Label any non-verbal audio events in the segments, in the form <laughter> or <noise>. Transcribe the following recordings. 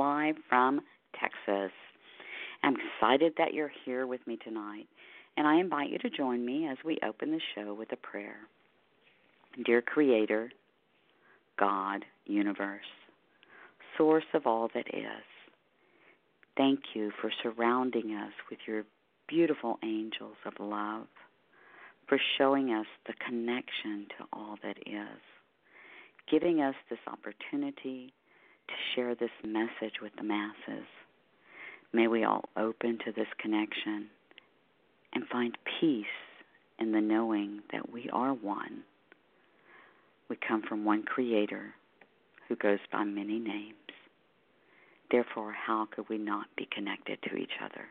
live from Texas. I'm excited that you're here with me tonight, and I invite you to join me as we open the show with a prayer. Dear Creator, God, Universe, Source of all that is, thank you for surrounding us with your beautiful angels of love, for showing us the connection to all that is, giving us this opportunity to share this message with the masses. May we all open to this connection and find peace in the knowing that we are one we come from one Creator who goes by many names. Therefore, how could we not be connected to each other?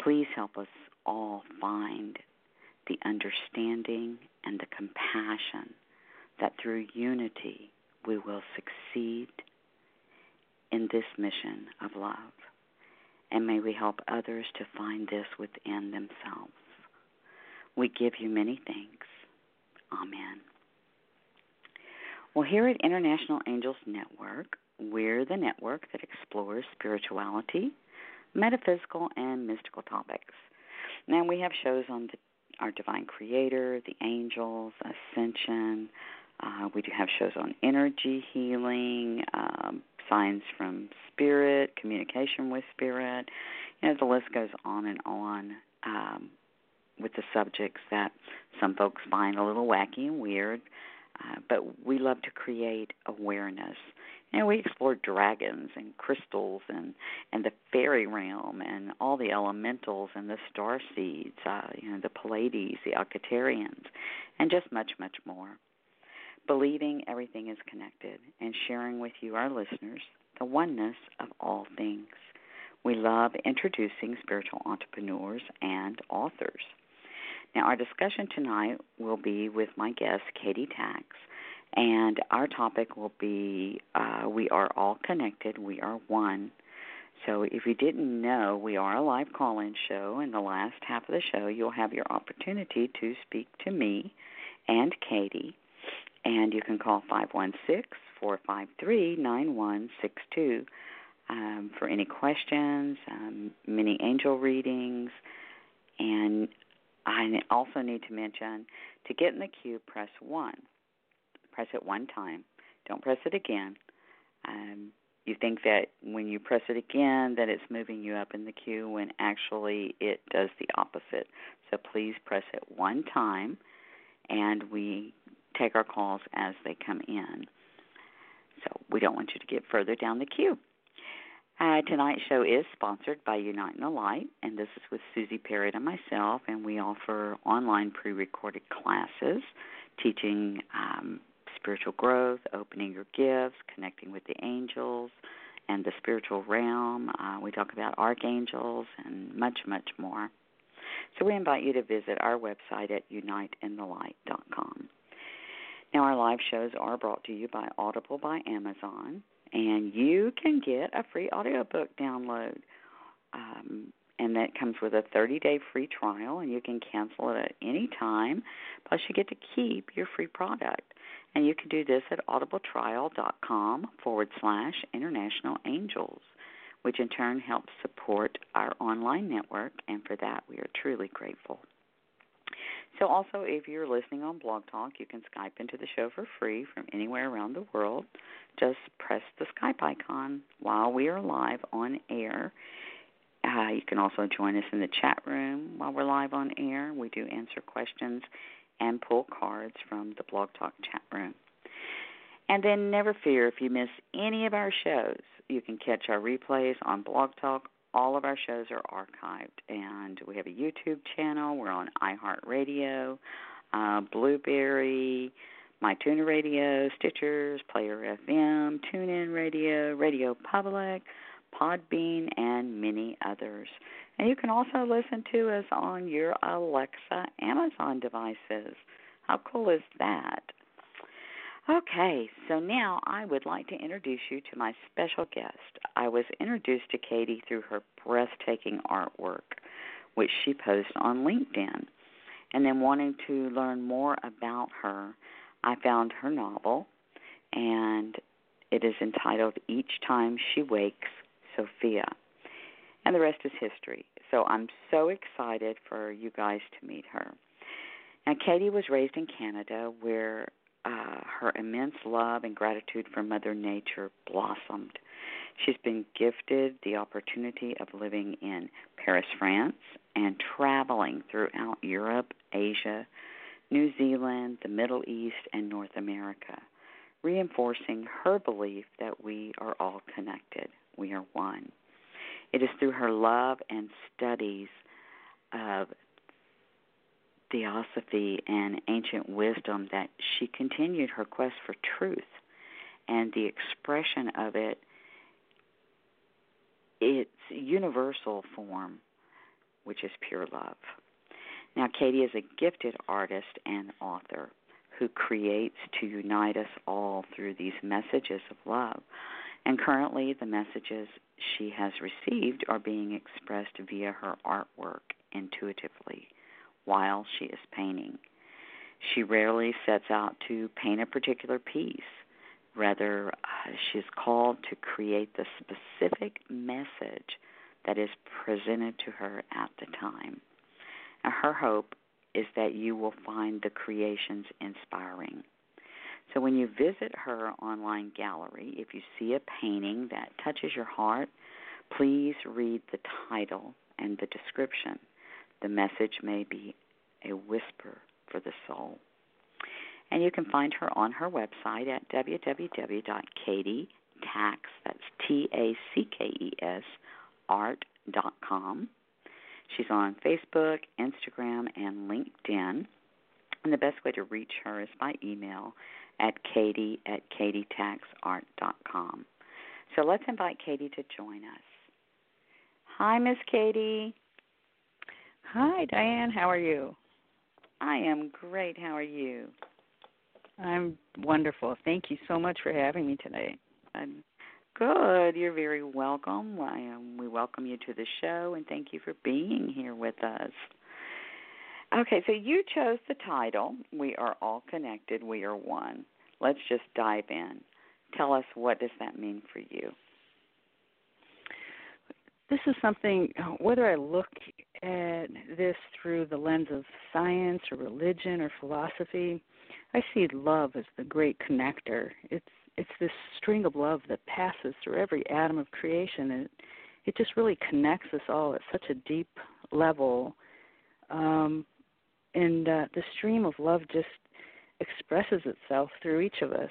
Please help us all find the understanding and the compassion that through unity we will succeed in this mission of love. And may we help others to find this within themselves. We give you many thanks. Amen. Well, here at International Angels Network, we're the network that explores spirituality, metaphysical, and mystical topics. Now, we have shows on the, our divine creator, the angels, ascension. Uh, we do have shows on energy healing, um, signs from spirit, communication with spirit. You know, the list goes on and on um, with the subjects that some folks find a little wacky and weird. Uh, but we love to create awareness. And we explore dragons and crystals and and the fairy realm and all the elementals and the star seeds, uh, you know, the Pleiades, the Arcturians, and just much much more. Believing everything is connected and sharing with you, our listeners, the oneness of all things. We love introducing spiritual entrepreneurs and authors. Now, our discussion tonight will be with my guest, Katy Tackes, and our topic will be uh, We Are All Connected, We Are One. So, if you didn't know, we are a live call in show. In the last half of the show, you'll have your opportunity to speak to me and Katy. And you can call 516 453 9162 um, for any questions, um, many angel readings, and I also need to mention to get in the queue, press 1. Press it one time. Don't press it again. Um, you think that when you press it again that it's moving you up in the queue when actually it does the opposite. So please press it one time and we take our calls as they come in. So we don't want you to get further down the queue. Uh, tonight's show is sponsored by Unite in the Light, and this is with Suzi Parrett and myself, and we offer online pre recorded classes teaching um, spiritual growth, opening your gifts, connecting with the angels and the spiritual realm. Uh, we talk about archangels and much, much more. So we invite you to visit our website at uniteinthelight.com. Now, our live shows are brought to you by Audible by Amazon and you can get a free audiobook download. Um, and that comes with a 30 day free trial, and you can cancel it at any time. Plus, you get to keep your free product. And you can do this at audibletrial.com forward slash international angels, which in turn helps support our online network, and for that we are truly grateful. So, also, if you're listening on Blog Talk, you can Skype into the show for free from anywhere around the world. Just press the Skype icon while we are live on air. Uh, you can also join us in the chat room while we're live on air. We do answer questions and pull cards from the Blog Talk chat room. And then never fear if you miss any of our shows, you can catch our replays on Blog Talk all of our shows are archived, and we have a YouTube channel. We're on iHeartRadio, uh, Blubrry, MyTuner Radio, Stitchers, Player FM, TuneIn Radio, Radio Public, Podbean, and many others. And you can also listen to us on your Alexa Amazon devices. How cool is that? Okay, so now I would like to introduce you to my special guest. I was introduced to Katy through her breathtaking artwork, which she posts on LinkedIn. And then, wanting to learn more about her, I found her novel, and it is entitled Each Time She Wakes, Sophia. And the rest is history. So I'm so excited for you guys to meet her. Now, Katy was raised in Canada where uh, her immense love and gratitude for Mother Nature blossomed. She's been gifted the opportunity of living in Paris, France, and traveling throughout Europe, Asia, New Zealand, the Middle East, and North America, reinforcing her belief that we are all connected. We are one. It is through her love and studies of theosophy and ancient wisdom that she continued her quest for truth and the expression of it its universal form which is pure love. Now katy is a gifted artist and author who creates to unite us all through these messages of love. And currently the messages she has received are being expressed via her artwork intuitively while she is painting. She rarely sets out to paint a particular piece. Rather, uh, she is called to create the specific message that is presented to her at the time. Now, her hope is that you will find the creations inspiring. So, when you visit her online gallery, if you see a painting that touches your heart, please read the title and the description. The message may be a whisper for the soul. And you can find her on her website at www.katytackes, that's T A C K E S, art.com. She's on Facebook, Instagram, and LinkedIn. And the best way to reach her is by email at katy at katytackesart.com. So let's invite Katy to join us. Hi, Miss Katy. Hi, Dianne. How are you? I am great. How are you? I'm wonderful. Thank you so much for having me today. I'm good. You're very welcome. I, um, we welcome you to the show and thank you for being here with us. Okay, so you chose the title, We Are All Connected, We Are One. Let's just dive in. Tell us what does that mean for you? This is something whether I look at this through the lens of science or religion or philosophy, I see love as the great connector. It's it's this string of love that passes through every atom of creation and it just really connects us all at such a deep level. Um, and uh, the stream of love just expresses itself through each of us.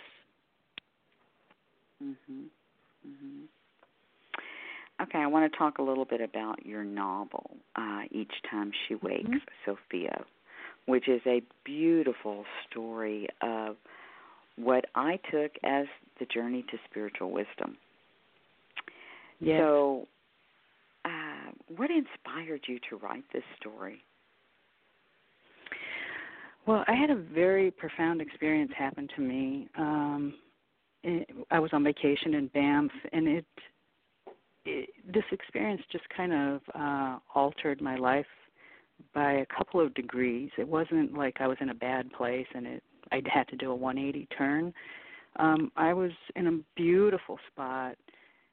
Mhm. Mhm. Okay, I want to talk a little bit about your novel, uh, Each Time She mm-hmm. Wakes, mm-hmm. Sophia, which is a beautiful story of what I took as the journey to spiritual wisdom. Yes. So, uh, what inspired you to write this story? Well, I had a very profound experience happen to me. Um, I was on vacation in Banff, and it this experience just kind of uh, altered my life by a couple of degrees. It wasn't like I was in a bad place and it I had to do a 180 turn. Um, I was in a beautiful spot,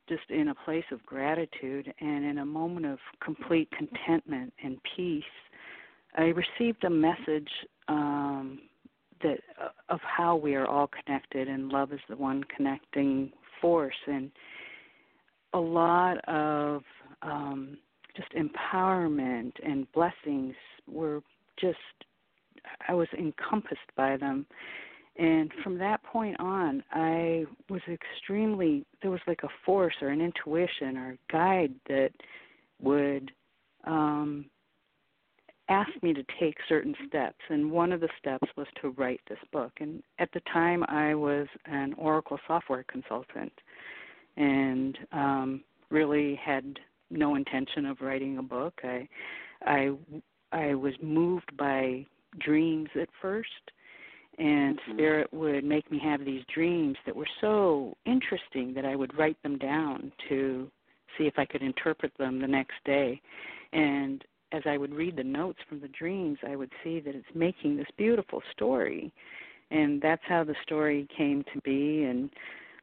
just in a place of gratitude and in a moment of complete contentment and peace. I received a message um, that uh, of how we are all connected and love is the one connecting force and a lot of um, just empowerment and blessings were just I was encompassed by them. And from that point on, I was extremely, there was like a force or an intuition or a guide that would um, ask me to take certain steps. And one of the steps was to write this book. And at the time, I was an Oracle software consultant and um, really had no intention of writing a book. I I I was moved by dreams at first and mm-hmm. spirit would make me have these dreams that were so interesting that I would write them down to see if I could interpret them the next day. And as I would read the notes from the dreams, I would see that it's making this beautiful story. And that's how the story came to be. And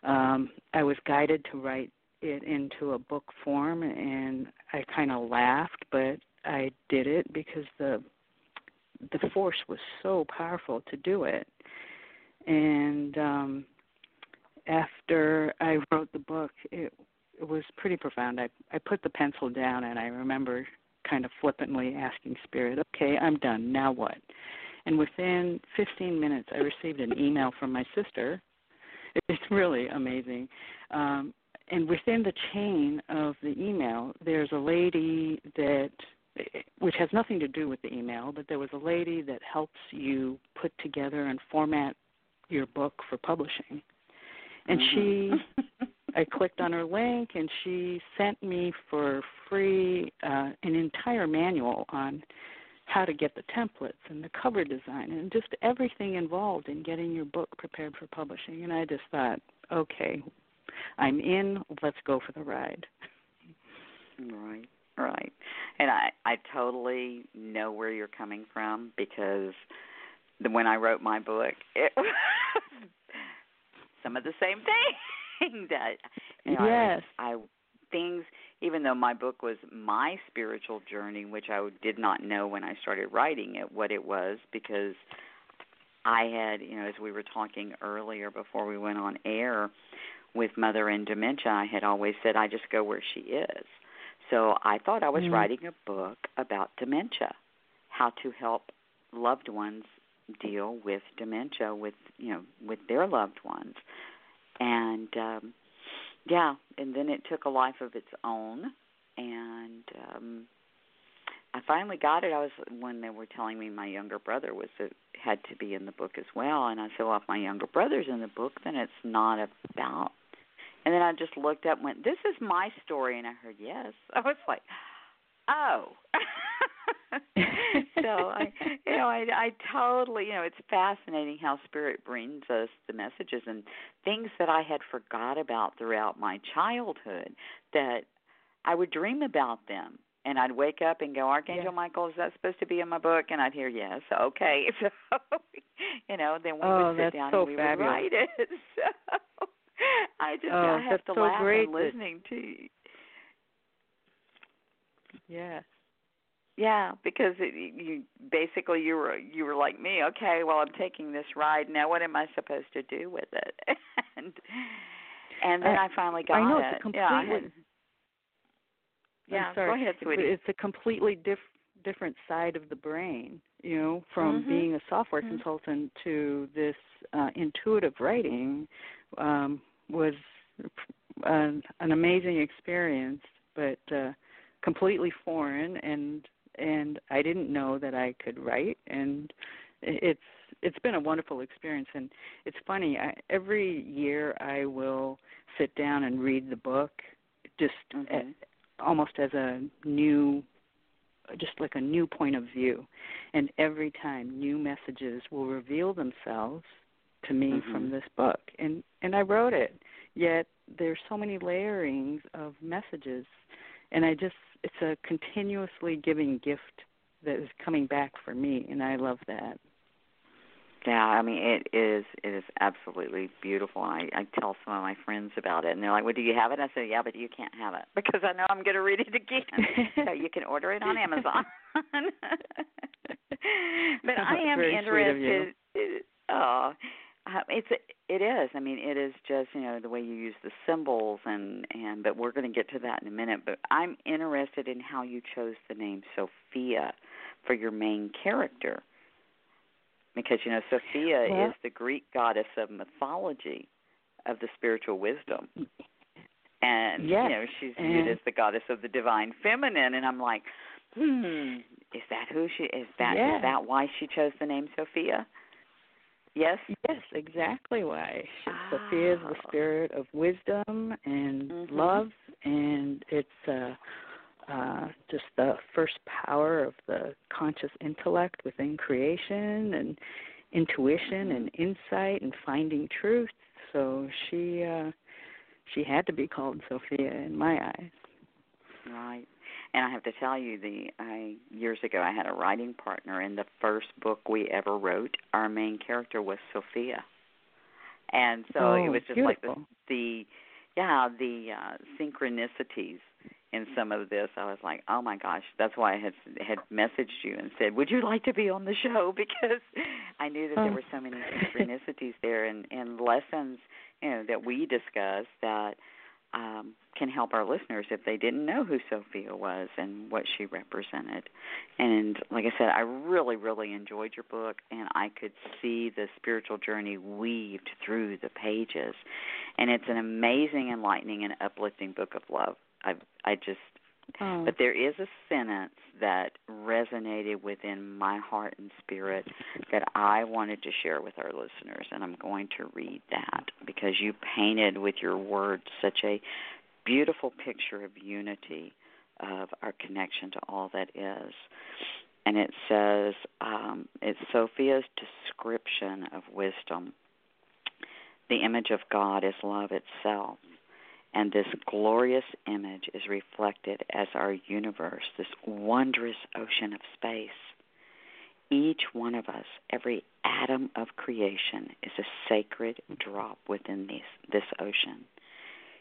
um, I was guided to write it into a book form, and I kind of laughed, but I did it because the the force was so powerful to do it. And um, after I wrote the book, it it was pretty profound. I I put the pencil down and I remember kind of flippantly asking spirit, "Okay, I'm done. Now what?" And within 15 minutes, I received an email from my sister. It's really amazing. Um, and within the chain of the email, there's a lady that, which has nothing to do with the email, but there was a lady that helps you put together and format your book for publishing. And mm-hmm. she I clicked on her link, and she sent me for free uh, an entire manual on how to get the templates and the cover design and just everything involved in getting your book prepared for publishing. And I just thought, okay, I'm in. Let's go for the ride. Right, right. And I I totally know where you're coming from because the, when I wrote my book, it <laughs> was some of the same things <laughs> that you know, yes. I, I things even though my book was my spiritual journey which I did not know when I started writing it what it was because I had, you know, as we were talking earlier before we went on air with mother and dementia, I had always said I just go where she is. So I thought I was mm-hmm. writing a book about dementia, how to help loved ones deal with dementia with, you know, with their loved ones and um yeah and then it took a life of its own and um I finally got it. I was when they were telling me my younger brother was it had to be in the book as well, and I said, well, if my younger brother's in the book, then it's not about. And then I just looked up and went, this is my story, and I heard yes. <laughs> I was like, oh. <laughs> <laughs> so I, you know, I, I totally, you know, it's fascinating how spirit brings us the messages and things that I had forgot about throughout my childhood that I would dream about them. And I'd wake up and go, Archangel yeah. Michael, is that supposed to be in my book? And I'd hear yes. <laughs> Okay, <laughs> so you know, then we oh, would sit down so and we fabulous. would write it. So I just oh, I have to so laugh great and listening to you. Yes. Yeah, because it, you basically you were you were like me. Okay, well I'm taking this ride now. What am I supposed to do with it? <laughs> and and then I, I finally got I know it. It's a completely, yeah, yeah. sorry. Go ahead, sweetie. It's a completely diff, different side of the brain. You know, from mm-hmm. being a software mm-hmm. consultant to this uh, intuitive writing um, was an, an amazing experience, but uh, completely foreign and and I didn't know that I could write and it's it's been a wonderful experience and it's funny I, every year I will sit down and read the book just mm-hmm. almost as a new just like a new point of view and every time new messages will reveal themselves to me mm-hmm. from this book and and I wrote it yet there's so many layerings of messages and I just it's a continuously giving gift that is coming back for me, and I love that. Yeah, I mean it is it is absolutely beautiful. I I tell some of my friends about it, and they're like, "Well, do you have it?" I say, "Yeah, but you can't have it <laughs> because I know I'm going to read it again. <laughs> so you can order it on Amazon." <laughs> but I am interested. Oh, uh, it's it is. I mean, it is just you know the way you use the symbols and and. But we're going to get to that in a minute. But I'm interested in how you chose the name Sophia for your main character, because you know Sophia well, is the Greek goddess of mythology, of the spiritual wisdom, and yes, you know she's viewed as the goddess of the divine feminine. And I'm like, hmm, is that who she is? That yeah. is that why she chose the name Sophia? Yes. Yes, exactly why. Sophia is the spirit of wisdom and mm-hmm. love, and it's uh, uh, just the first power of the conscious intellect within creation, and intuition and insight and finding truth. So she uh she had to be called Sophia in my eyes. Right. And I have to tell you, the I years ago I had a writing partner, and the first book we ever wrote, our main character was Sophia, and so oh, it was just beautiful. like the, the yeah the uh, synchronicities in some of this. I was like, oh my gosh, that's why I had had messaged you and said, would you like to be on the show <laughs> because I knew that there Oh. were so many synchronicities there and and lessons you know that we discussed that um, can help our listeners if they didn't know who Sophia was and what she represented. And like I said, I really, really enjoyed your book, and I could see the spiritual journey weaved through the pages. And it's an amazing, enlightening, and uplifting book of love. I, I just Oh. but there is a sentence that resonated within my heart and spirit that I wanted to share with our listeners, and I'm going to read that because you painted with your words such a beautiful picture of unity of our connection to all that is. And it says, um, it's Sophia's description of wisdom. The image of God is love itself. And this glorious image is reflected as our universe, this wondrous ocean of space. Each one of us, every atom of creation, is a sacred drop within this, this ocean.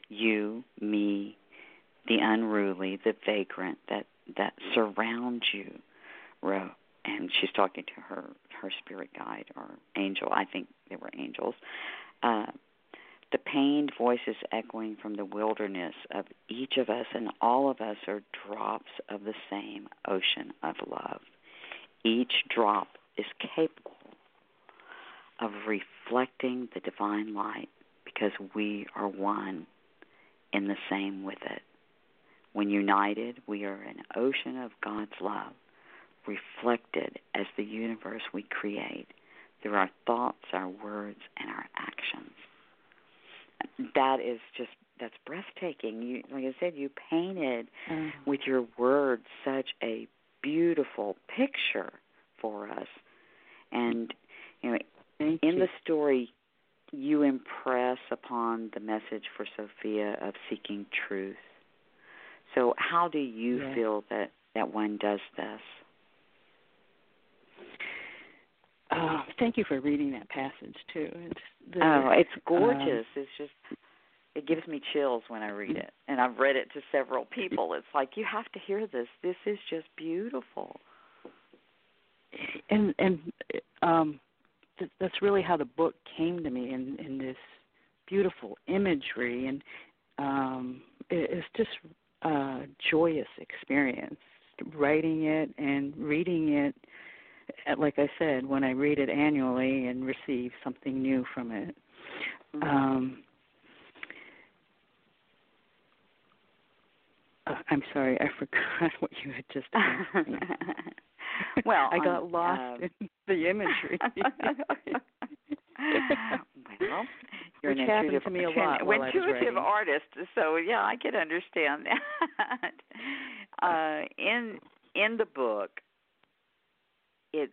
You, me, the unruly, the vagrant that, that surround you. And she's talking to her, her spirit guide or angel. I think they were angels. Uh, the pained voices echoing from the wilderness of each of us and all of us are drops of the same ocean of love. Each drop is capable of reflecting the divine light because we are one in the same with it. When united, we are an ocean of God's love, reflected as the universe we create through our thoughts, our words, and our actions that is just that's breathtaking. You like I said, you painted Oh. with your words such a beautiful picture for us. And you know, Thank in you. the story you impress upon the message for Sophia of seeking truth. So how do you Yes. feel that that one does this? Uh, thank you for reading that passage too. It's the, oh, it's um, gorgeous. it's just it gives me chills when I read it. And I've read it to several people. It's like you have to hear this. This is just beautiful. and and um th- that's really how the book came to me in in this beautiful imagery and um it, it's just a joyous experience writing it and reading it <laughs> like i said when i read it annually and receive something new from it Mhm. um uh, i'm sorry i <laughs> forgot what you had just asked me <laughs> well, I got um, lost um, in the imagery. well, you're Which an happened to me a lot while intuitive artist, so yeah, I can understand that. uh, in in the book, it's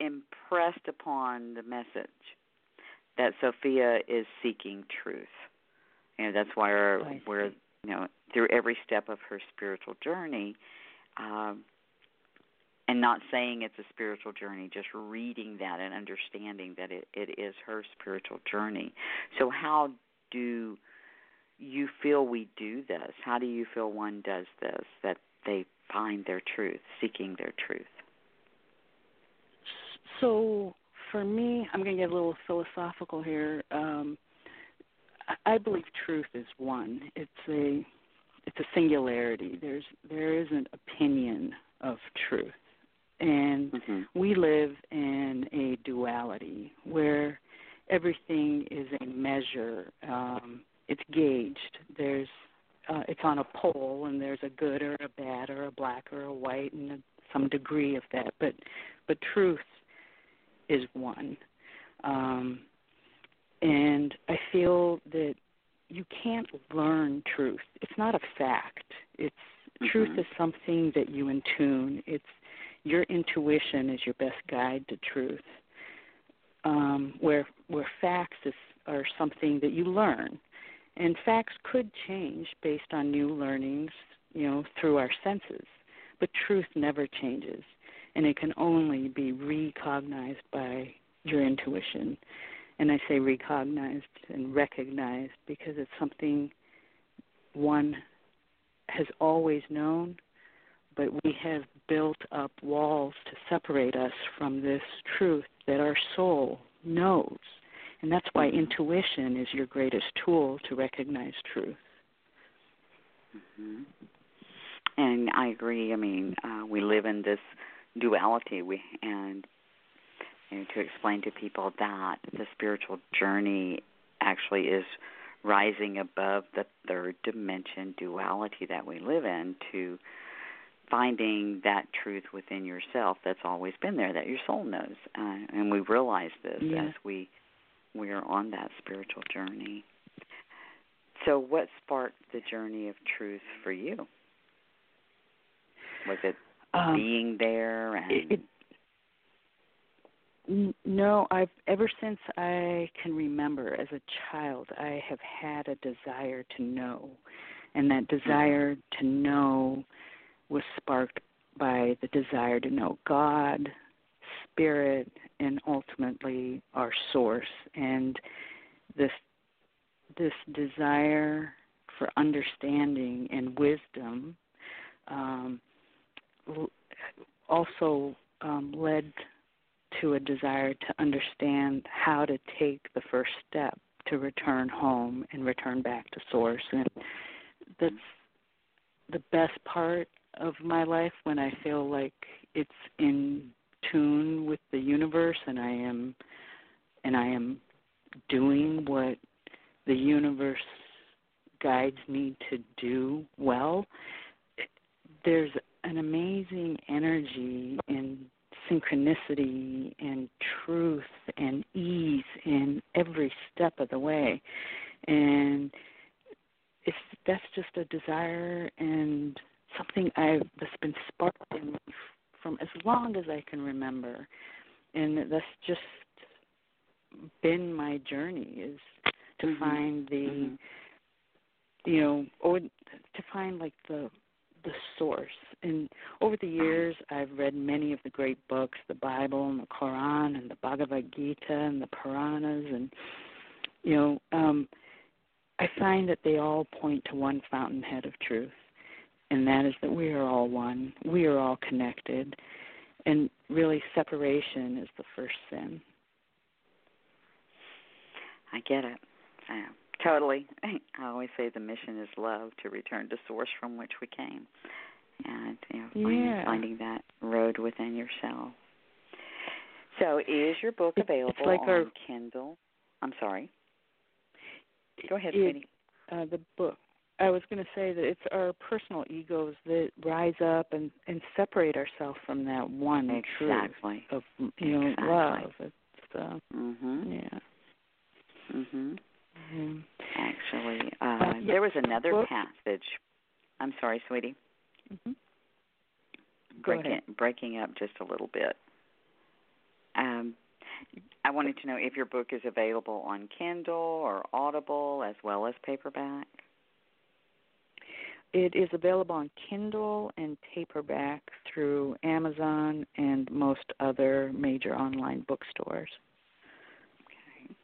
impressed upon the message that Sophia is seeking truth. And that's why we're, we're you know through every step of her spiritual journey. Um, and not saying it's a spiritual journey, just reading that and understanding that it, it is her spiritual journey. So, how do you feel we do this? How do you feel one does this, that they find their truth, seeking their truth? So for me, I'm going to get a little philosophical here. Um, I- believe truth is one. It's a it's a singularity. There's there is an opinion of truth, and Mm-hmm. we live in a duality where everything is a measure. Um, it's gauged. There's uh, it's on a pole, and there's a good or a bad or a black or a white, and a, some degree of that. But but truth is one, um, and I feel that you can't learn truth. It's not a fact. It's truth Mhm. is something that you intune. It's your intuition is your best guide to truth. um, where where facts is, are something that you learn, and facts could change based on new learnings, you know, through our senses. But truth never changes, and it can only be recognized by your intuition. And I say recognized and recognized because it's something one has always known, but we have built up walls to separate us from this truth that our soul knows. And that's why intuition is your greatest tool to recognize truth. Mm-hmm. And I agree. I mean, uh, we live in this duality. We and you know, to explain to people that the spiritual journey actually is rising above the third dimension duality that we live in to finding that truth within yourself that's always been there that your soul knows. Uh, and we realize this as we we are on that spiritual journey. So what sparked the journey of truth for you? Was it um, being there and it, it, no i've ever since i can remember as a child i have had a desire to know and that mm-hmm. desire to know was sparked by the desire to know God, spirit, and ultimately our source. And this this desire for understanding and wisdom um, also um, led to a desire to understand how to take the first step to return home and return back to source and that's the best part of my life when I feel like it's in tune with the universe and I am and I am doing what the universe guides me to do well. There's an amazing energy and synchronicity and truth and ease in every step of the way. And it's that's just a desire and something I that's been sparked in me from as long as I can remember, and that's just been my journey is to mm-hmm. find the mm-hmm. you know or to find like the the source and over the years I've read many of the great books the Bible and the Quran and the Bhagavad Gita and the Puranas and you know um I find that they all point to one fountainhead of truth and that is that we are all one. We are all connected. And really, separation is the first sin. I get it. Uh, totally. <laughs> I always say the mission is love to return to source from which we came. And you know, finding, yeah. finding that road within yourself. So, is your book available like on our, Kindle? I'm sorry. Go ahead, it. Uh, the book I was going to say that it's our personal egos that rise up and and separate ourselves from that one exactly. truth of you know exactly. love. It's uh, mhm. Yeah. Mhm. Mm-hmm. Actually, uh, there was another passage. I'm sorry, sweetie. Mm-hmm. Breaking breaking up just a little bit. Um, I wanted to know if your book is available on Kindle or Audible as well as paperback. It is available on Kindle and paperback through Amazon and most other major online bookstores. Okay.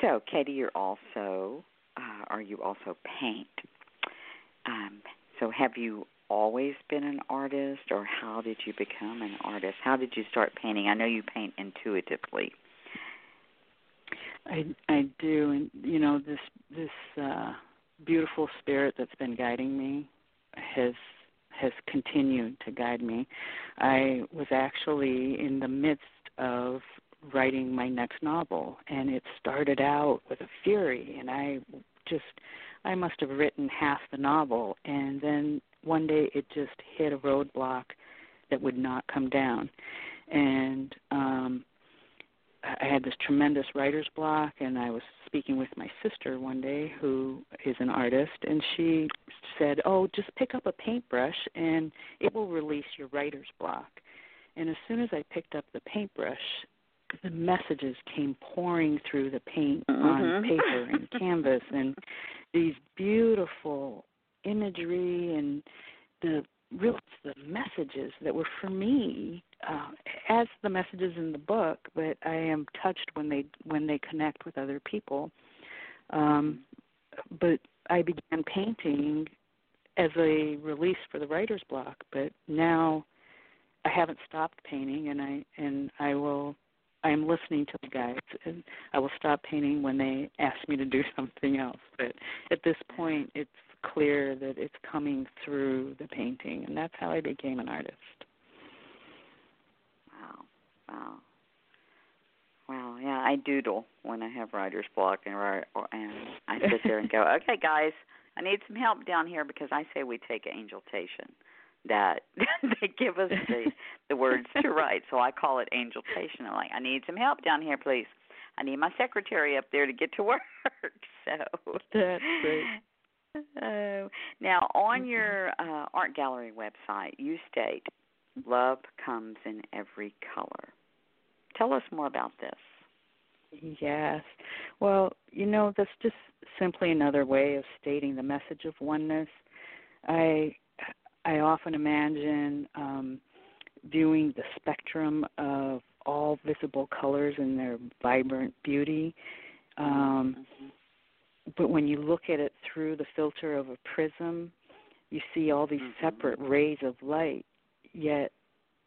So, Katy, you're also, uh, are you also paint? Um, so, have you always been an artist, or how did you become an artist? How did you start painting? I know you paint intuitively. I I do, and you know this this uh, beautiful spirit that's been guiding me has has continued to guide me. I was actually in the midst of writing my next novel and it started out with a fury and I just I must have written half the novel and then one day it just hit a roadblock that would not come down. And um I had this tremendous writer's block, and I was speaking with my sister one day, who is an artist, and she said, "Oh, just pick up a paintbrush, and it will release your writer's block." And as soon as I picked up the paintbrush, the messages came pouring through the paint mm-hmm. on paper and <laughs> canvas and these beautiful imagery and the real the messages that were for me uh, as the messages in the book but i am touched when they when they connect with other people um but i began painting as a release for the writer's block but now i haven't stopped painting and i and i will I am listening to the guides, and I will stop painting when they ask me to do <laughs> something else. But at this point, it's clear that it's coming through the painting, and that's how I became an artist. Wow, wow, wow. Yeah, I doodle when I have writer's block, and and I sit there and go, <laughs> okay, guys, I need some help down here because I say we take angeltation that <laughs> they give us the the words to <laughs> write. So I call it angeltation. I'm like, I need some help down here, please. I need my secretary up there to get to <laughs> work. So that's great. Uh, now, on mm-hmm. your uh, art gallery website, you state, "Love comes in every color." Tell us more about this. Yes. Well, you know, that's just simply another way of stating the message of oneness. I I often imagine um, viewing the spectrum of all visible colors in their vibrant beauty. Um, mm-hmm. But when you look at it through the filter of a prism, you see all these mm-hmm. separate rays of light, yet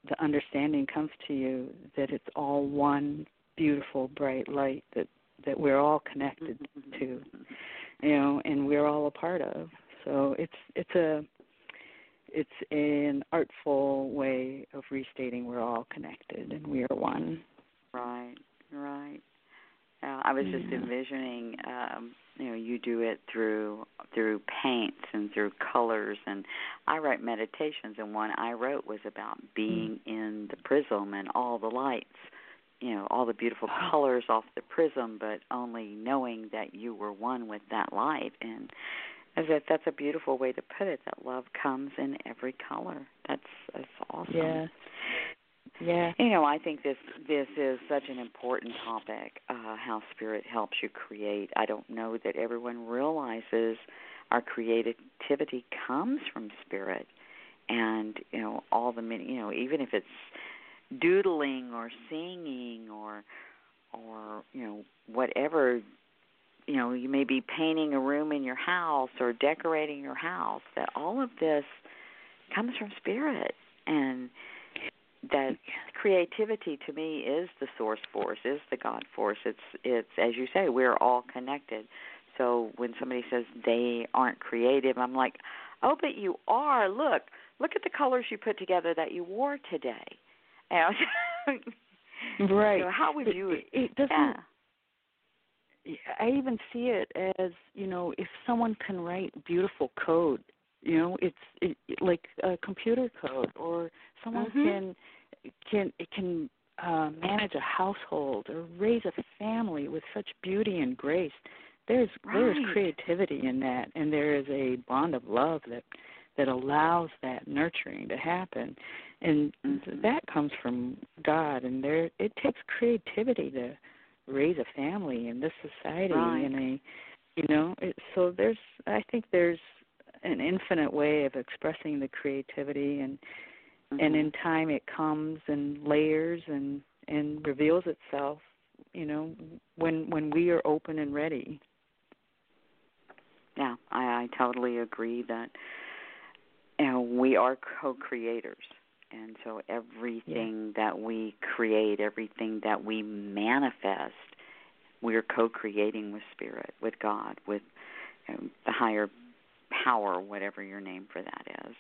the understanding comes to you that it's all one beautiful bright light that that we're all connected mm-hmm. to you know and we're all a part of so it's it's a it's an artful way of restating we're all connected and we are one. Right, right. Uh, I was just envisioning, um, you know, you do it through through paints and through colors, and I write meditations, and one I wrote was about being mm. in the prism and all the lights, you know, all the beautiful colors off the prism, but only knowing that you were one with that light, and as if that's a beautiful way to put it. That love comes in every color. That's that's awesome. Yeah. Yeah. You know, I think this this is such an important topic. Uh, how spirit helps you create. I don't know that everyone realizes our creativity comes from spirit, and you know all the many. You know, even if it's doodling or singing or or you know whatever you know you may be painting a room in your house or decorating your house that all of this comes from spirit. And that creativity to me is the source force is the god force. It's it's as you say we're all connected. So when somebody says they aren't creative i'm like oh but you are. Look look at the colors you put together that you wore today. <laughs> Right. So how would you it, it doesn't yeah I even see it as you know if someone can write beautiful code, you know it's it, like a computer code, or someone mm-hmm. can can it can uh, manage a household or raise a family with such beauty and grace. There's right. there's creativity in that, and there is a bond of love that that allows that nurturing to happen, and mm-hmm. that comes from God. And there it takes creativity to raise a family in this society right. in a you know it, so there's i think there's an infinite way of expressing the creativity and mm-hmm. and in time it comes and layers and and reveals itself you know when when we are open and ready yeah i i totally agree that you know we are co-creators and so everything yeah. that we create, everything that we manifest, we're co-creating with spirit, with God, with you know, the higher power, whatever your name for that is.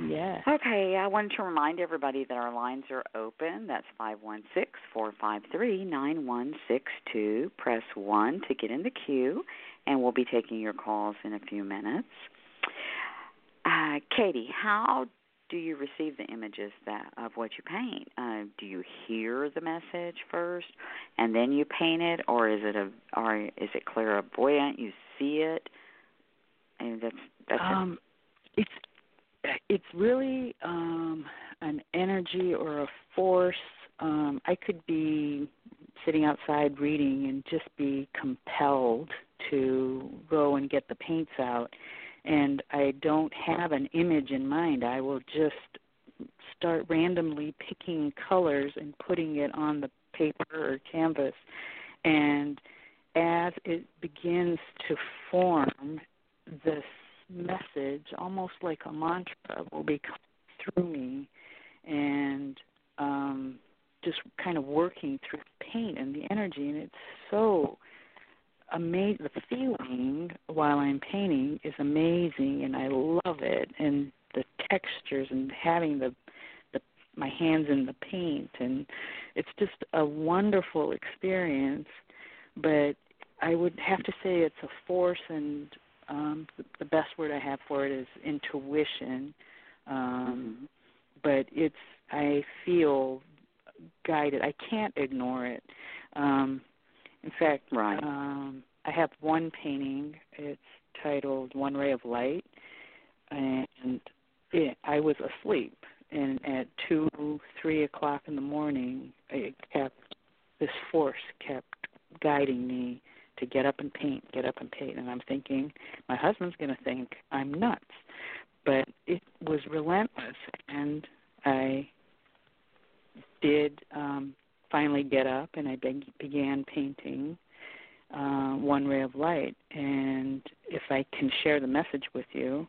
Yeah. Okay, I wanted to remind everybody that our lines are open. That's five one six four five three nine one six two. Press 1 to get in the queue, and we'll be taking your calls in a few minutes. Uh, Katy, how do you receive the images that of what you paint? Uh, do you hear the message first and then you paint it, or is it a or is it clairvoyant? You see it, and that's that's um, it. It's it's really um, an energy or a force um I could be sitting outside reading and just be compelled to go and get the paints out and I don't have an image in mind. I will just start randomly picking colors and putting it on the paper or canvas and as it begins to form this message almost like a mantra will be coming through me and um just kind of working through paint and the energy and it's so amazing the feeling while I'm painting is amazing and I love it. And the textures and having the the my hands in the paint and it's just a wonderful experience. But I would have to say it's a force and um the, the best word I have for it is intuition. Um mm-hmm. but it's I feel guided. I can't ignore it. Um in fact right. um I have one painting it's titled One Ray of Light and it, I was asleep and at two three o'clock in the morning it kept this force kept guiding me to get up and paint, get up and paint. And I'm thinking, my husband's going to think I'm nuts. But it was relentless, and I did um, finally get up and I be- began painting uh, One Ray of Light. And if I can share the message with you.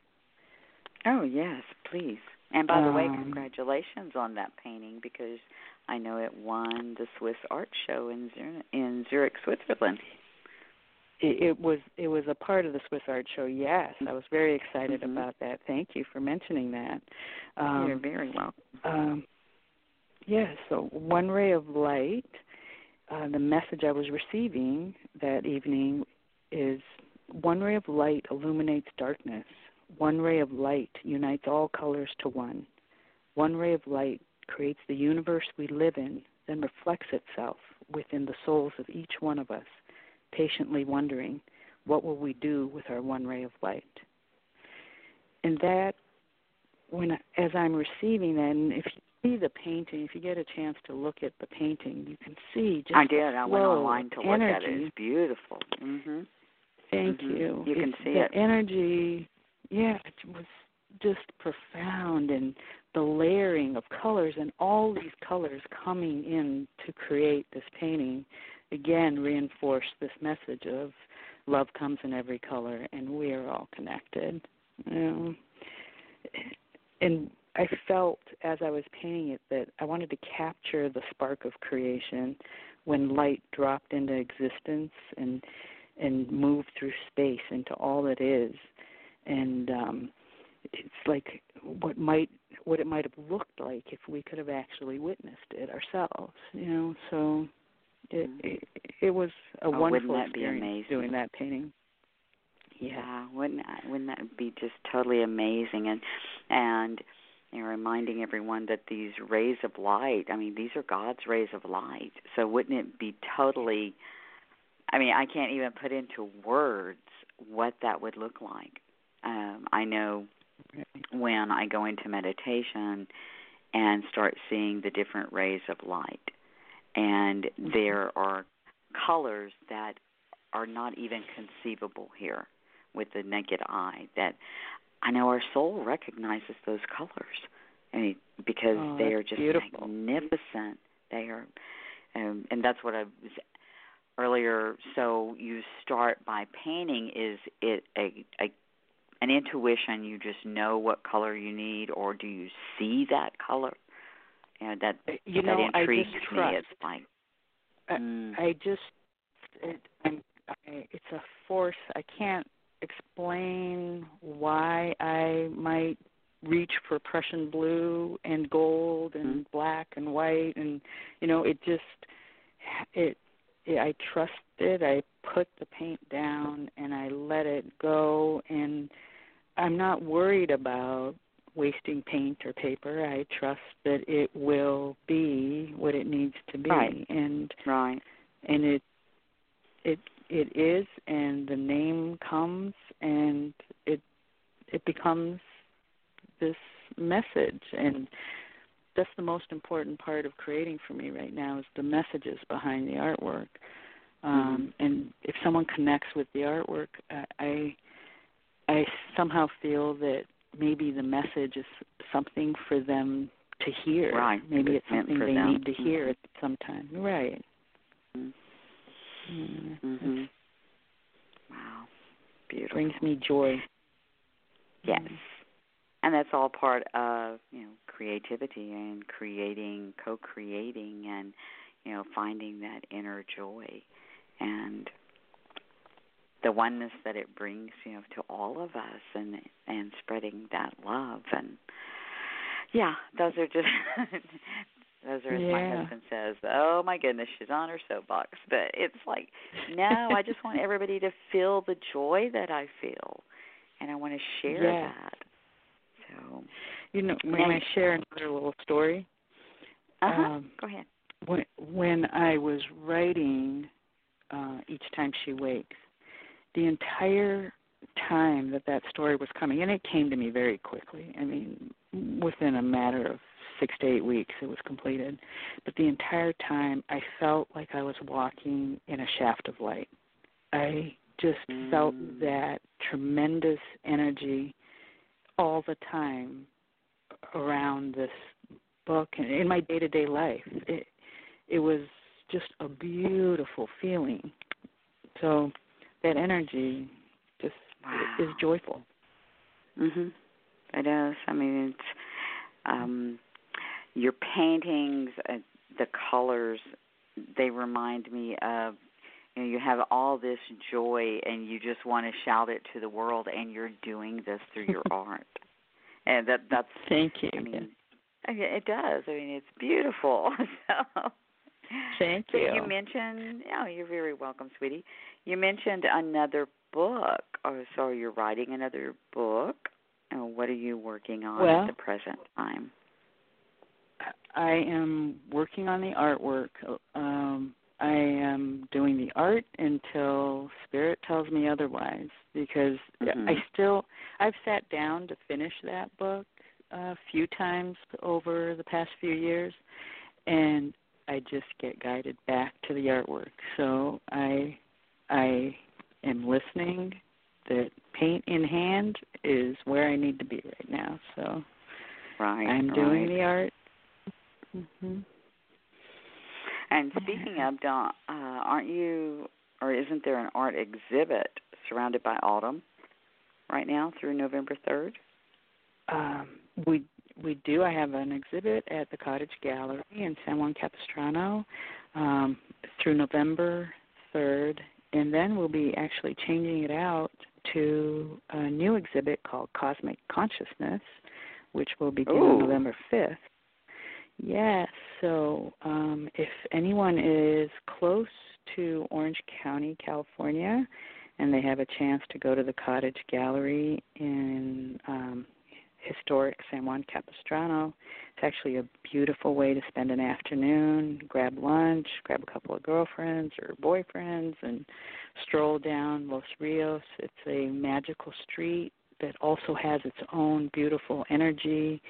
Oh, yes, please. And by the um, way, congratulations on that painting because I know it won the Swiss Art Show in Zurich, in Zurich, Switzerland it, was it was a part of the Swiss Art Show. Yes, I was very excited mm-hmm. about that. Thank you for mentioning that. Um, You're very welcome. Um, yeah, so one ray of light. Uh, the message I was receiving that evening is one ray of light illuminates darkness. One ray of light unites all colors to one. One ray of light creates the universe we live in, then reflects itself within the souls of each one of us patiently wondering, what will we do with our one ray of light? And that, when as I'm receiving that, and if see the painting, if you get a chance to look at the painting, you can see just I did. I went online to energy. look at it. It's beautiful. Mhm. Thank mm-hmm. you. You can see the it. energy. Yeah, it was just profound and the layering of colors and all these colors coming in to create this painting again reinforced this message of love comes in every color and we are all connected. You know? And I felt as I was painting it that I wanted to capture the spark of creation when light dropped into existence and and moved through space into all that is. And um it's like what might what it might have looked like if we could have actually witnessed it ourselves, you know. So it it, it was a oh, wonderful wouldn't that be experience amazing? doing that painting. Yeah, yeah wouldn't wouldn't that be just totally amazing and and know, reminding everyone that these rays of light, I mean, these are God's rays of light. So wouldn't it be totally I mean, I can't even put into words what that would look like. Um, I know when I go into meditation and start seeing the different rays of light and mm-hmm. there are colors that are not even conceivable here with the naked eye that I know our soul recognizes those colors mean, because oh, they are just beautiful. magnificent. They are, um, and that's what I was earlier. So you start by painting. Is it a, a an intuition? You just know what color you need, or do you see that color? You know that you that know, intrigues I just me. Trust. It's like Mm. I, I just it, I'm, I, it's a force. I can't explain why I might reach for Prussian blue and gold and mm-hmm. black and white and you know it just it, it I trusted I put the paint down and I let it go and I'm not worried about wasting paint or paper. I trust that it will be what it needs to be, right. and right, and it it it is, and the name comes, and it it becomes this message, and that's the most important part of creating for me right now is the messages behind the artwork. Um, mm-hmm. And if someone connects with the artwork, I I somehow feel that maybe the message is something for them to hear. Right. Maybe it's, it's something they them. need to hear mm-hmm. at some time. Right. Mm-hmm. Mm-hmm. Wow. Beautiful. Brings me joy. Yes. And that's all part of, you know, creativity and creating, co-creating and, you know, finding that inner joy and the oneness that it brings, you know, to all of us and and spreading that love and yeah, those are just <laughs> those are as yeah. my husband says, Oh my goodness, she's on her soapbox. <laughs> But it's like, no, I just want <laughs> everybody to feel the joy that I feel and I want to share yeah. that. So you know, may I share another little story? Uh-huh. Um, Go ahead. When when I was writing uh, each time she wakes, the entire time that that story was coming, and it came to me very quickly. I mean, within a matter of six to eight weeks, it was completed. But the entire time, I felt like I was walking in a shaft of light. I just mm. felt that tremendous energy all the time around this book and in my day to day life. It it was just a beautiful feeling. So that energy just wow. is joyful. Mhm. It is. I mean, it's um your paintings, uh, the colors, they remind me of you know you have all this joy and you just want to shout it to the world and you're doing this through your <laughs> art. And that that's Thank you. I mean, it does. I mean, it's beautiful. <laughs> so Thank so you. you mentioned, oh, you're very welcome, sweetie. You mentioned another book. Oh, so you're writing another book. Oh, what are you working on well, at the present time? I am working on the artwork. Um, I am doing the art until spirit tells me otherwise because mm-hmm. I still I've sat down to finish that book a few times over the past few years and I just get guided back to the artwork. So I I am listening that paint in hand is where I need to be right now. So right, I'm doing the art. Mhm. And speaking of, Dawn, uh, aren't you, or isn't there an art exhibit surrounded by autumn right now through November 3rd? Um, we we do. I have an exhibit at the Cottage Gallery in San Juan Capistrano um, through November 3rd, and then we'll be actually changing it out to a new exhibit called Cosmic Consciousness, which will begin Ooh. on November 5th. Yes. So um, if anyone is close to Orange County, California, and they have a chance to go to the Cottage Gallery in um, historic San Juan Capistrano, it's actually a beautiful way to spend an afternoon, grab lunch, grab a couple of girlfriends or boyfriends, and stroll down Los Rios. It's a magical street that also has its own beautiful energy.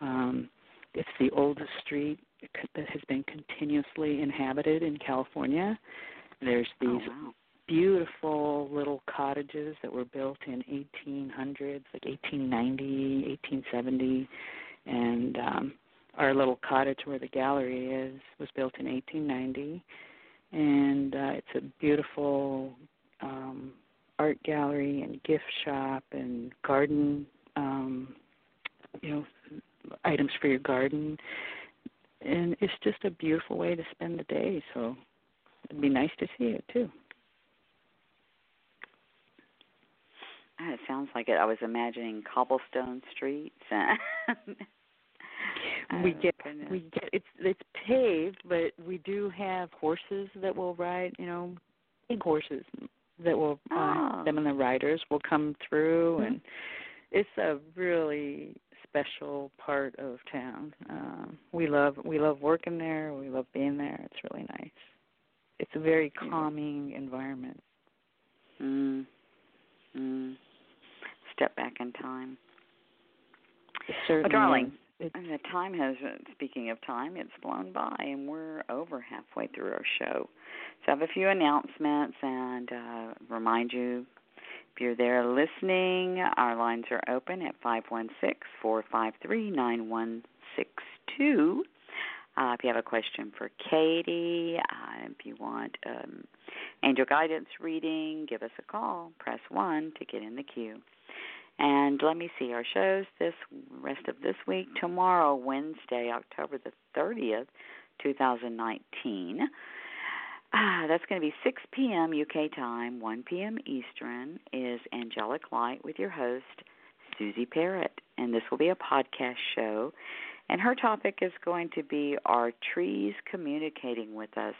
Um, it's the oldest street that has been continuously inhabited in California. There's Oh, these wow. beautiful little cottages that were built in 1800s, like 1890, 1870, and um, our little cottage where the gallery is was built in 1890, and uh, it's a beautiful um, art gallery and gift shop and garden. Um, you know, items for your garden, and it's just a beautiful way to spend the day. So it'd be nice to see it too. Ah, It sounds like it. I was imagining cobblestone streets. we <laughs> get goodness. we get it's it's paved, but we do have horses that will ride. You know, big horses that will Oh. uh, them and the riders will come through, Mhm. and it's a really special part of town. Um, we love we love working there. We love being there. It's really nice. It's a very calming environment. Mm. Mm. Step back in time. Certainly Well, darling, it's, the time has. Speaking of time, it's blown by, and we're over halfway through our show. So I have a few announcements, and uh, remind you you're there listening, our lines are open at five one six four five three nine one six two. Uh, if you have a question for Katy, uh, if you want um, angel guidance reading, give us a call. Press 1 to get in the queue. And let me see our shows this rest of this week. Tomorrow, Wednesday, October the 30th, 2019. Ah, that's going to be 6 p.m. UK time, 1 p.m. Eastern, is Angelic Light with your host, Suzi Parrett. And this will be a podcast show. And her topic is going to be Are Trees Communicating with Us?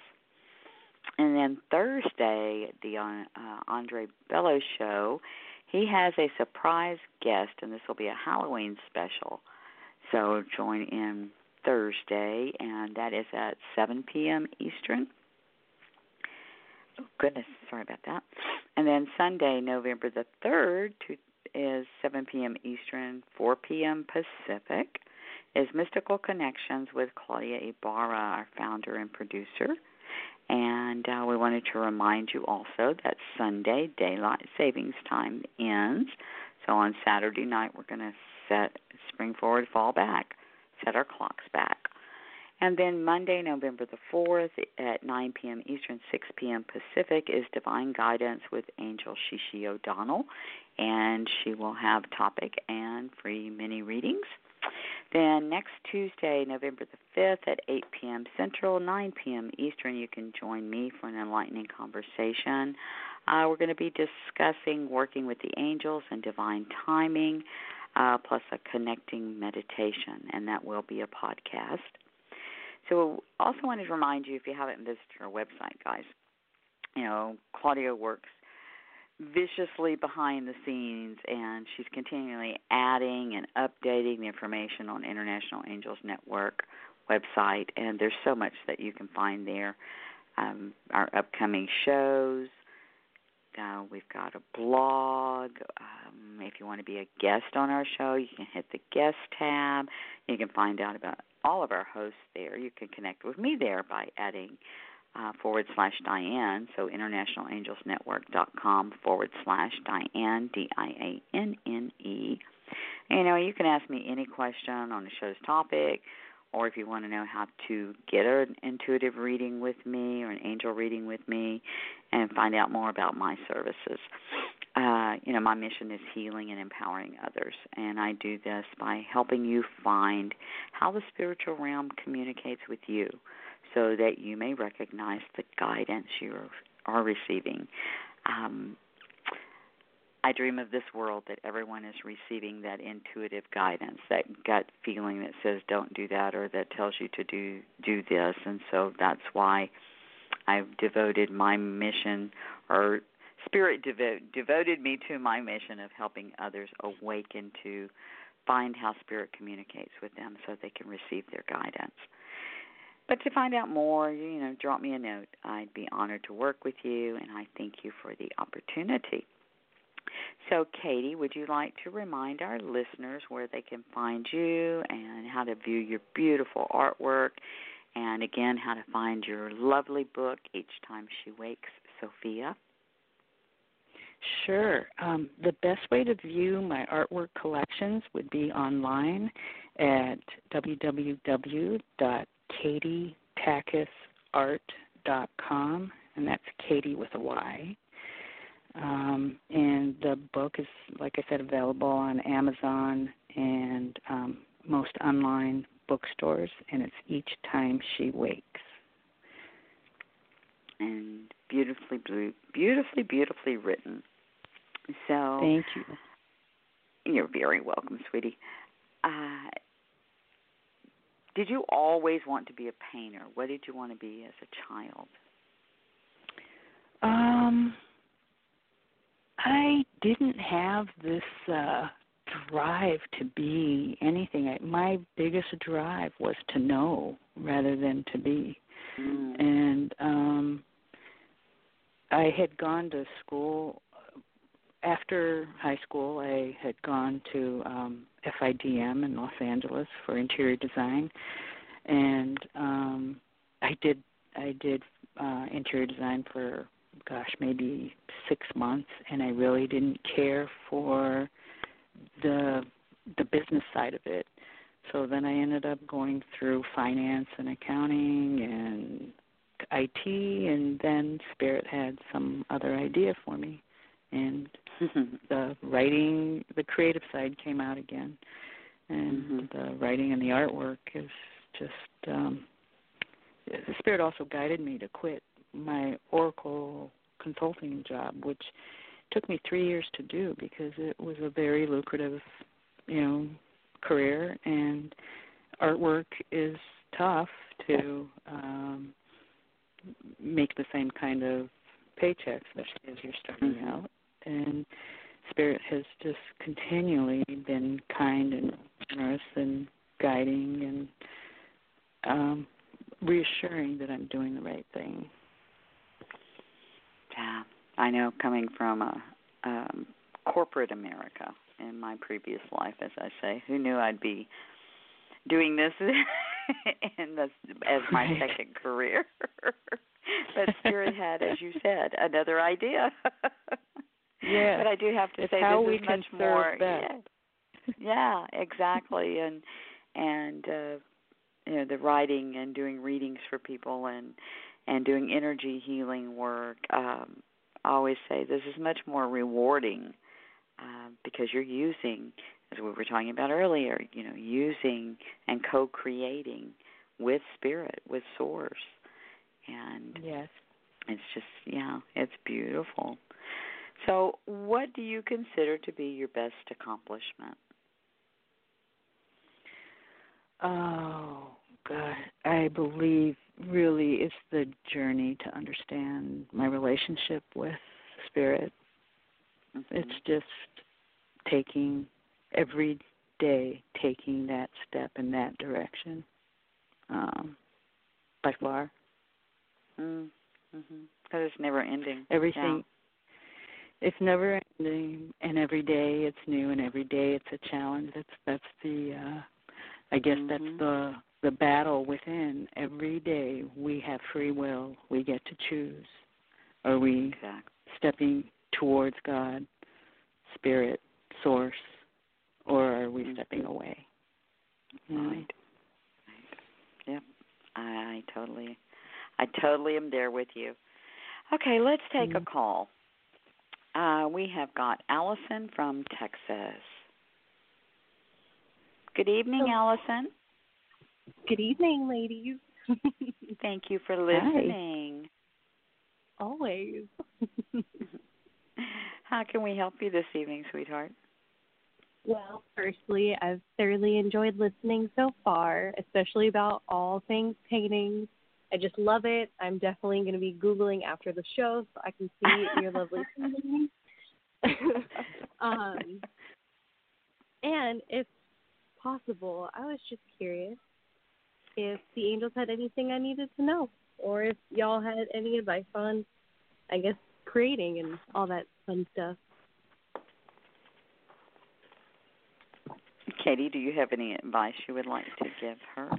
And then Thursday, the uh, Andre Bello show, he has a surprise guest, and this will be a Halloween special. So join in Thursday, and that is at 7 p.m. Eastern. Oh, goodness, sorry about that. And then Sunday, November the 3rd, is 7 p.m. Eastern, 4 p.m. Pacific is Mystical Connections with Claudia Ibarra, our founder and producer. And uh, we wanted to remind you also that Sunday daylight savings time ends. So on Saturday night, we're going to set spring forward, fall back, set our clocks back. And then Monday, November the 4th at 9 p.m. Eastern, 6 p.m. Pacific is Divine Guidance with Angel Shishi O'Donnell. And she will have topic and free mini readings. Then next Tuesday, November the 5th at 8 p.m. Central, 9 p.m. Eastern, you can join me for an enlightening conversation. Uh, we're going to be discussing working with the angels and divine timing, uh, plus a connecting meditation, and that will be a podcast. So, also wanted to remind you if you haven't visited our website, guys, you know, Claudia works viciously behind the scenes and she's continually adding and updating the information on International Angels Network website and there's so much that you can find there. Um, our upcoming shows. Uh, we've got a blog. Um, if you want to be a guest on our show, you can hit the guest tab. You can find out about all of our hosts there. You can connect with me there by adding uh, forward slash Dianne, so internationalangelsnetwork.com forward slash Dianne, D I A N N E. You know, you can ask me any question on the show's topic, or if you want to know how to get an intuitive reading with me or an angel reading with me and find out more about my services. Uh, you know, my mission is healing and empowering others, and I do this by helping you find how the spiritual realm communicates with you so that you may recognize the guidance you are receiving. Um, I dream of this world that everyone is receiving that intuitive guidance, that gut feeling that says don't do that or that tells you to do do this and so that's why I've devoted my mission or spirit devo- devoted me to my mission of helping others awaken to find how spirit communicates with them so they can receive their guidance. But to find out more, you know, drop me a note. I'd be honored to work with you, and I thank you for the opportunity. So, Katy, would you like to remind our listeners where they can find you and how to view your beautiful artwork, and again, how to find your lovely book, Each Time She Wakes, Sophia? Sure. Um, the best way to view my artwork collections would be online at www katytackesart.com, and that's Katy with a Y. Um, and the book is, like I said, available on Amazon and um, most online bookstores, and it's Each Time She Wakes. And beautifully, beautifully, beautifully written. So, thank you. You're very welcome, sweetie. Uh, did you always want to be a painter? What did you want to be as a child? Um, I didn't have this uh drive to be anything. My biggest drive was to know rather than to be. Mm. And um I had gone to school after high school, I had gone to um, FIDM in Los Angeles for interior design, and um, I did I did uh, interior design for gosh maybe six months, and I really didn't care for the the business side of it. So then I ended up going through finance and accounting and IT, and then Spirit had some other idea for me, and <laughs> the writing, the creative side came out again, and mm-hmm. the writing and the artwork is just. um the Spirit also guided me to quit my Oracle consulting job, which took me three years to do because it was a very lucrative, you know, career and artwork is tough to um make the same kind of paychecks, especially as you're starting mm-hmm. out. And Spirit has just continually been kind and generous and guiding and um, reassuring that I'm doing the right thing. Yeah, I know coming from a um, corporate America in my previous life, as I say, who knew I'd be doing this <laughs> and this as my second career. <laughs> <laughs> but Spirit had, as you said, another idea. <laughs> yeah. But I do have to it's say how this we is much can more. That. Yeah. yeah, exactly. And and uh you know the writing and doing readings for people and and doing energy healing work. Um, I always say this is much more rewarding uh, because you're using as we were talking about earlier, you know, using and co-creating with spirit, with source. And yes. It's just yeah, it's beautiful. So, what do you consider to be your best accomplishment? Oh, God. I believe really it's the journey to understand my relationship with spirit. Mm-hmm. It's just taking every day taking that step in that direction um, by far. Mm, hmm Because it's never ending. Everything. Yeah. It's never ending, and every day it's new, and every day it's a challenge. That's that's the. uh I guess mm-hmm. that's the the battle within. Every day we have free will. We get to choose. Are we exactly. stepping towards God, Spirit, Source, or are we mm-hmm. stepping away? Right. right. Yep. I, I totally, I totally am there with you. Okay, let's take mm-hmm. a call. Uh, we have got Allison from Texas. Good evening, Allison. Good evening, ladies. <laughs> Thank you for listening. Hi. Always. <laughs> How can we help you this evening, sweetheart? Well, firstly, I've thoroughly enjoyed listening so far, especially about all things paintings. I just love it. I'm definitely going to be Googling after the show so I can see your lovely <laughs> paintings. <laughs> um, and if possible, I was just curious if the angels had anything I needed to know, or if y'all had any advice on, I guess, creating and all that fun stuff. Katy, do you have any advice you would like to give her?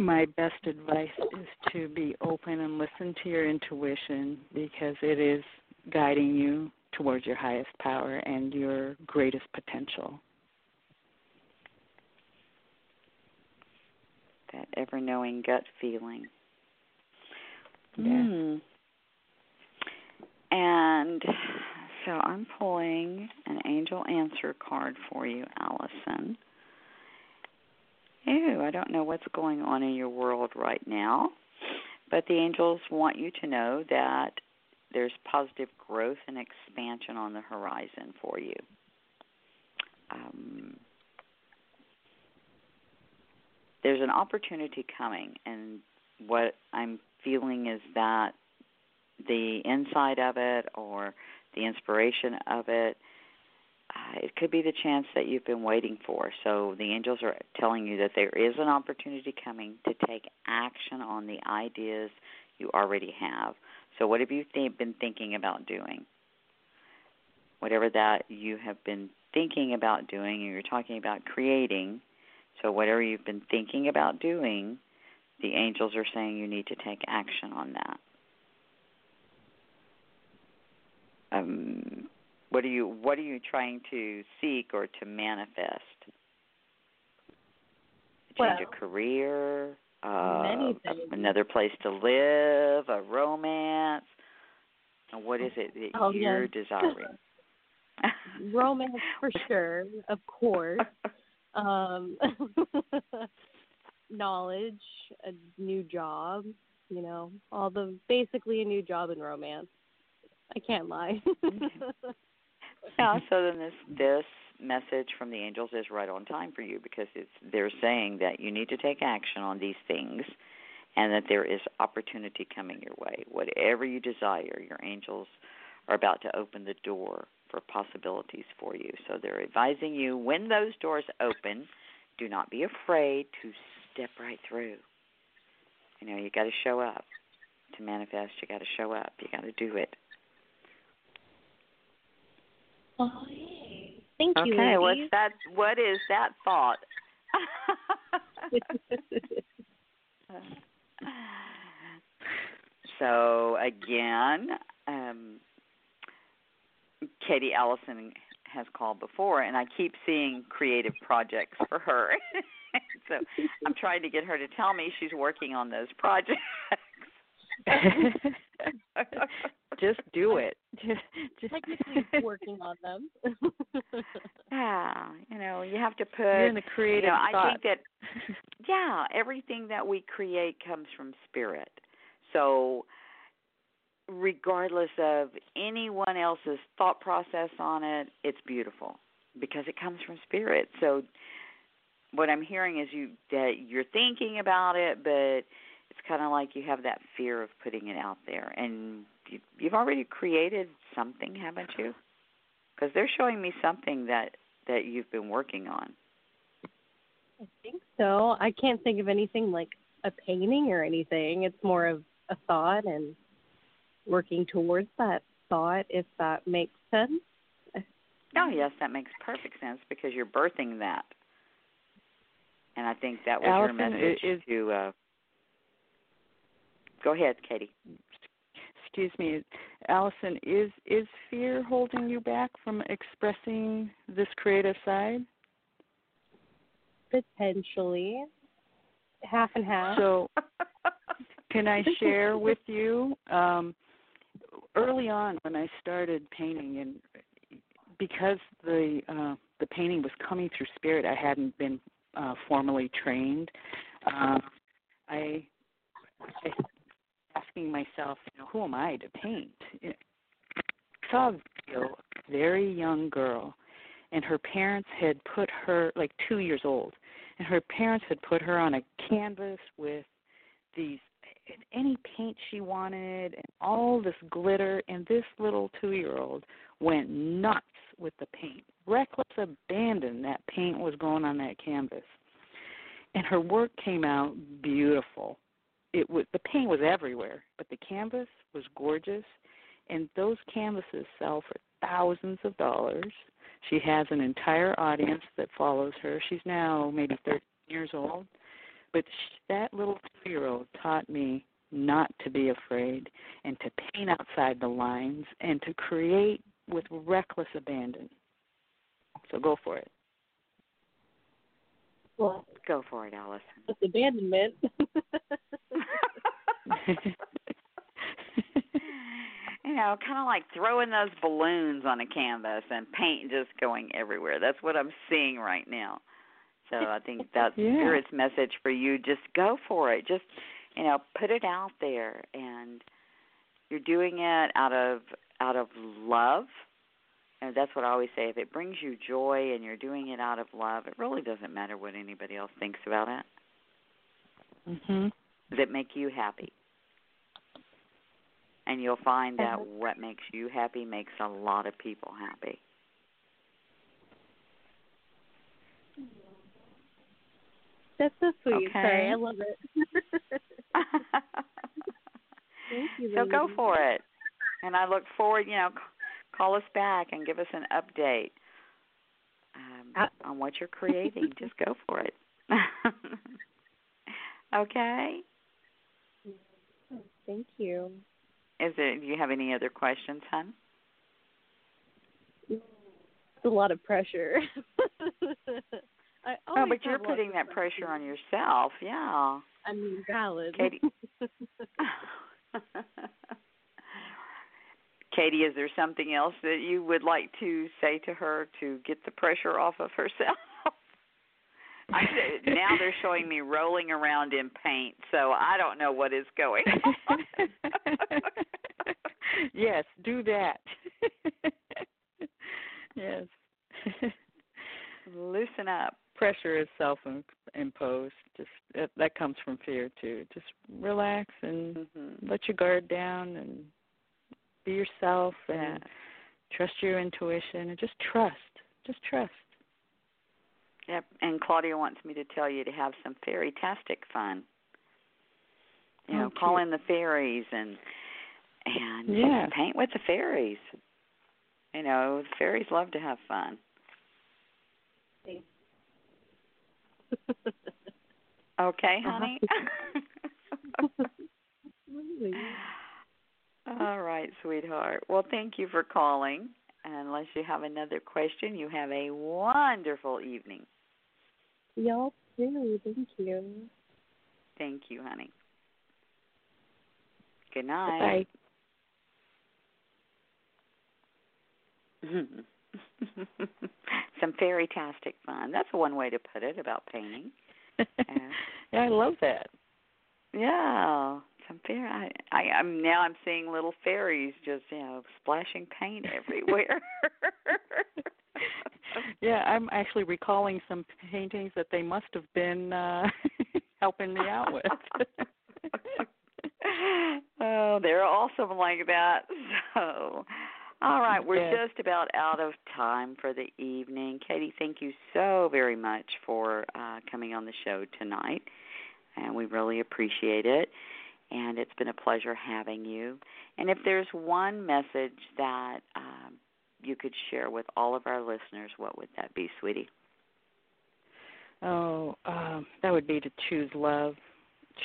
My best advice is to be open and listen to your intuition because it is guiding you towards your highest power and your greatest potential. That ever knowing gut feeling. Yeah. Mm. And so I'm pulling an angel answer card for you, Allison. I don't know what's going on in your world right now, but the angels want you to know that there's positive growth and expansion on the horizon for you. Um, there's an opportunity coming, and what I'm feeling is that the inside of it or the inspiration of it. It could be the chance that you've been waiting for. So the angels are telling you that there is an opportunity coming to take action on the ideas you already have. So what have you th- been thinking about doing? whatever that you have been thinking about doing, and you're talking about creating. So, whatever you've been thinking about doing, the angels are saying you need to take action on that. Um, what are you What are you trying to seek or to manifest? Change Well, of career, uh, another place to live, a romance. And what is it that Oh, you're yes. desiring? <laughs> <laughs> Romance for sure, of course. <laughs> Um, knowledge, a new job, you know, all the basically a new job and romance. I can't lie. Yeah. <laughs> So then this this message from the angels is right on time for you because it's they're saying that you need to take action on these things, and that there is opportunity coming your way. Whatever you desire, your angels are about to open the door for possibilities for you. So they're advising you when those doors open, do not be afraid to step right through. You know, you got to show up to manifest. You got to show up. You got to do it. Oh. Thank you. Okay, what's that? What is that thought? <laughs> so again, um, Katy Allison has called before, and I keep seeing creative projects for her. <laughs> so I'm trying to get her to tell me she's working on those projects. <laughs> just do it. Just, just Technically working on them. <laughs> yeah, you know, you have to put. You're in the creative you know, I think that <laughs> yeah, everything that we create comes from spirit. So regardless of anyone else's thought process on it, it's beautiful because it comes from spirit. So what I'm hearing is you that you're thinking about it, but it's kind of like you have that fear of putting it out there, and you, you've already created something, haven't you? Because they're showing me something that that you've been working on. I think so. I can't think of anything like a painting or anything. It's more of a thought and working towards that thought, if that makes sense. Oh, yes, that makes perfect sense because you're birthing that. And I think that was your Allison, message i- is- to. Uh, go ahead, Katy. Excuse me, Allison, is is fear holding you back from expressing this creative side? Potentially. Half and half. So, <laughs> can I share with you? Um, early on, when I started painting, and because the uh, the painting was coming through spirit, I hadn't been uh, formally trained. Um, I, I asking myself, you know, who am I to paint? I saw a video, of a very young girl, and her parents had put her like two years old, and her parents had put her on a canvas with these any paint she wanted and all this glitter and this little two year old went nuts with the paint. Reckless abandon that paint was going on that canvas. And her work came out beautiful it was the paint was everywhere but the canvas was gorgeous and those canvases sell for thousands of dollars she has an entire audience that follows her she's now maybe 13 years old but sh- that little two year old taught me not to be afraid and to paint outside the lines and to create with reckless abandon. So go for it. Well, Go for it, Allison. it's abandonment. <laughs> you know, kind of like throwing those balloons on a canvas and paint just going everywhere. That's what I'm seeing right now. So I think <laughs> that's Yeah. Spirit's message for you. Just go for it. Just you know, put it out there, and you're doing it out of out of love. And that's what I always say. If it brings you joy and you're doing it out of love, it really doesn't matter what anybody else thinks about it. mhm. Does it make you happy? And you'll find that Uh-huh. what makes you happy makes a lot of people happy. That's so sweet. Okay. Sorry, I love it. <laughs> Thank you. so go for it. And I look forward, you know, call us back and give us an update um, uh, on what you're creating. <laughs> Just go for it. <laughs> okay. Thank you. Is it? Do you have any other questions, hon? It's a lot of pressure. <laughs> oh, but you're putting that pressure on yourself. Yeah. I mean, valid. Katy. Katy, is there something else that you would like to say to her to get the pressure off of herself? <laughs> I, now they're showing me rolling around in paint, so I don't know what is going on. <laughs> yes, do that. <laughs> yes. Loosen up. Pressure is self-imposed. Just that, that comes from fear too. Just relax and mm-hmm. let your guard down and be yourself and yeah. trust your intuition and just trust. Just trust. Yep. And Claudia wants me to tell you to have some fairy-tastic fun. You know, oh, call in the fairies and and yeah. paint with the fairies. You know, the fairies love to have fun. <laughs> okay, honey. Uh-huh. <laughs> <laughs> All right, sweetheart. Well, thank you for calling. Unless you have another question, you have a wonderful evening. Y'all too. Thank you. Thank you, honey. Good night. Bye. <laughs> Some fairy-tastic fun. That's one way to put it about painting. yeah, <laughs> I love that. Yeah, fair. I, I, I'm now I'm seeing little fairies just you know splashing paint everywhere. <laughs> yeah, I'm actually recalling some paintings that they must have been uh <laughs> helping me out with. <laughs> oh, they're awesome like that. So, all right, we're yes. just about out of time for the evening. Katy, thank you so very much for uh, coming on the show tonight, and we really appreciate it. And it's been a pleasure having you. And if there's one message that um, you could share with all of our listeners, what would that be, sweetie? Oh, um, that would be to choose love.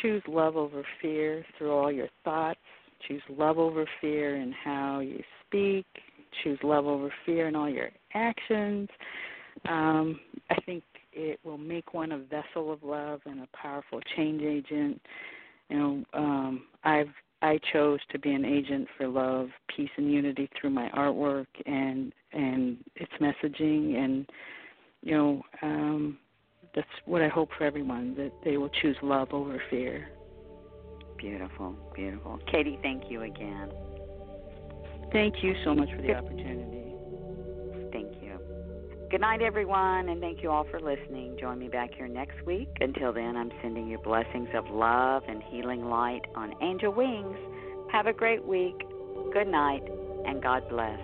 Choose love over fear through all your thoughts. Choose love over fear in how you speak. Choose love over fear in all your actions. Um, I think it will make one a vessel of love and a powerful change agent. You know, um, I've I chose to be an agent for love, peace, and unity through my artwork and and its messaging, and you know, um, that's what I hope for everyone that they will choose love over fear. Beautiful, beautiful. Katy, thank you again. Thank you so much for the opportunity. Good night, everyone, and thank you all for listening. Join me back here next week. Until then, I'm sending you blessings of love and healing light on angel wings. Have a great week. Good night, and God bless.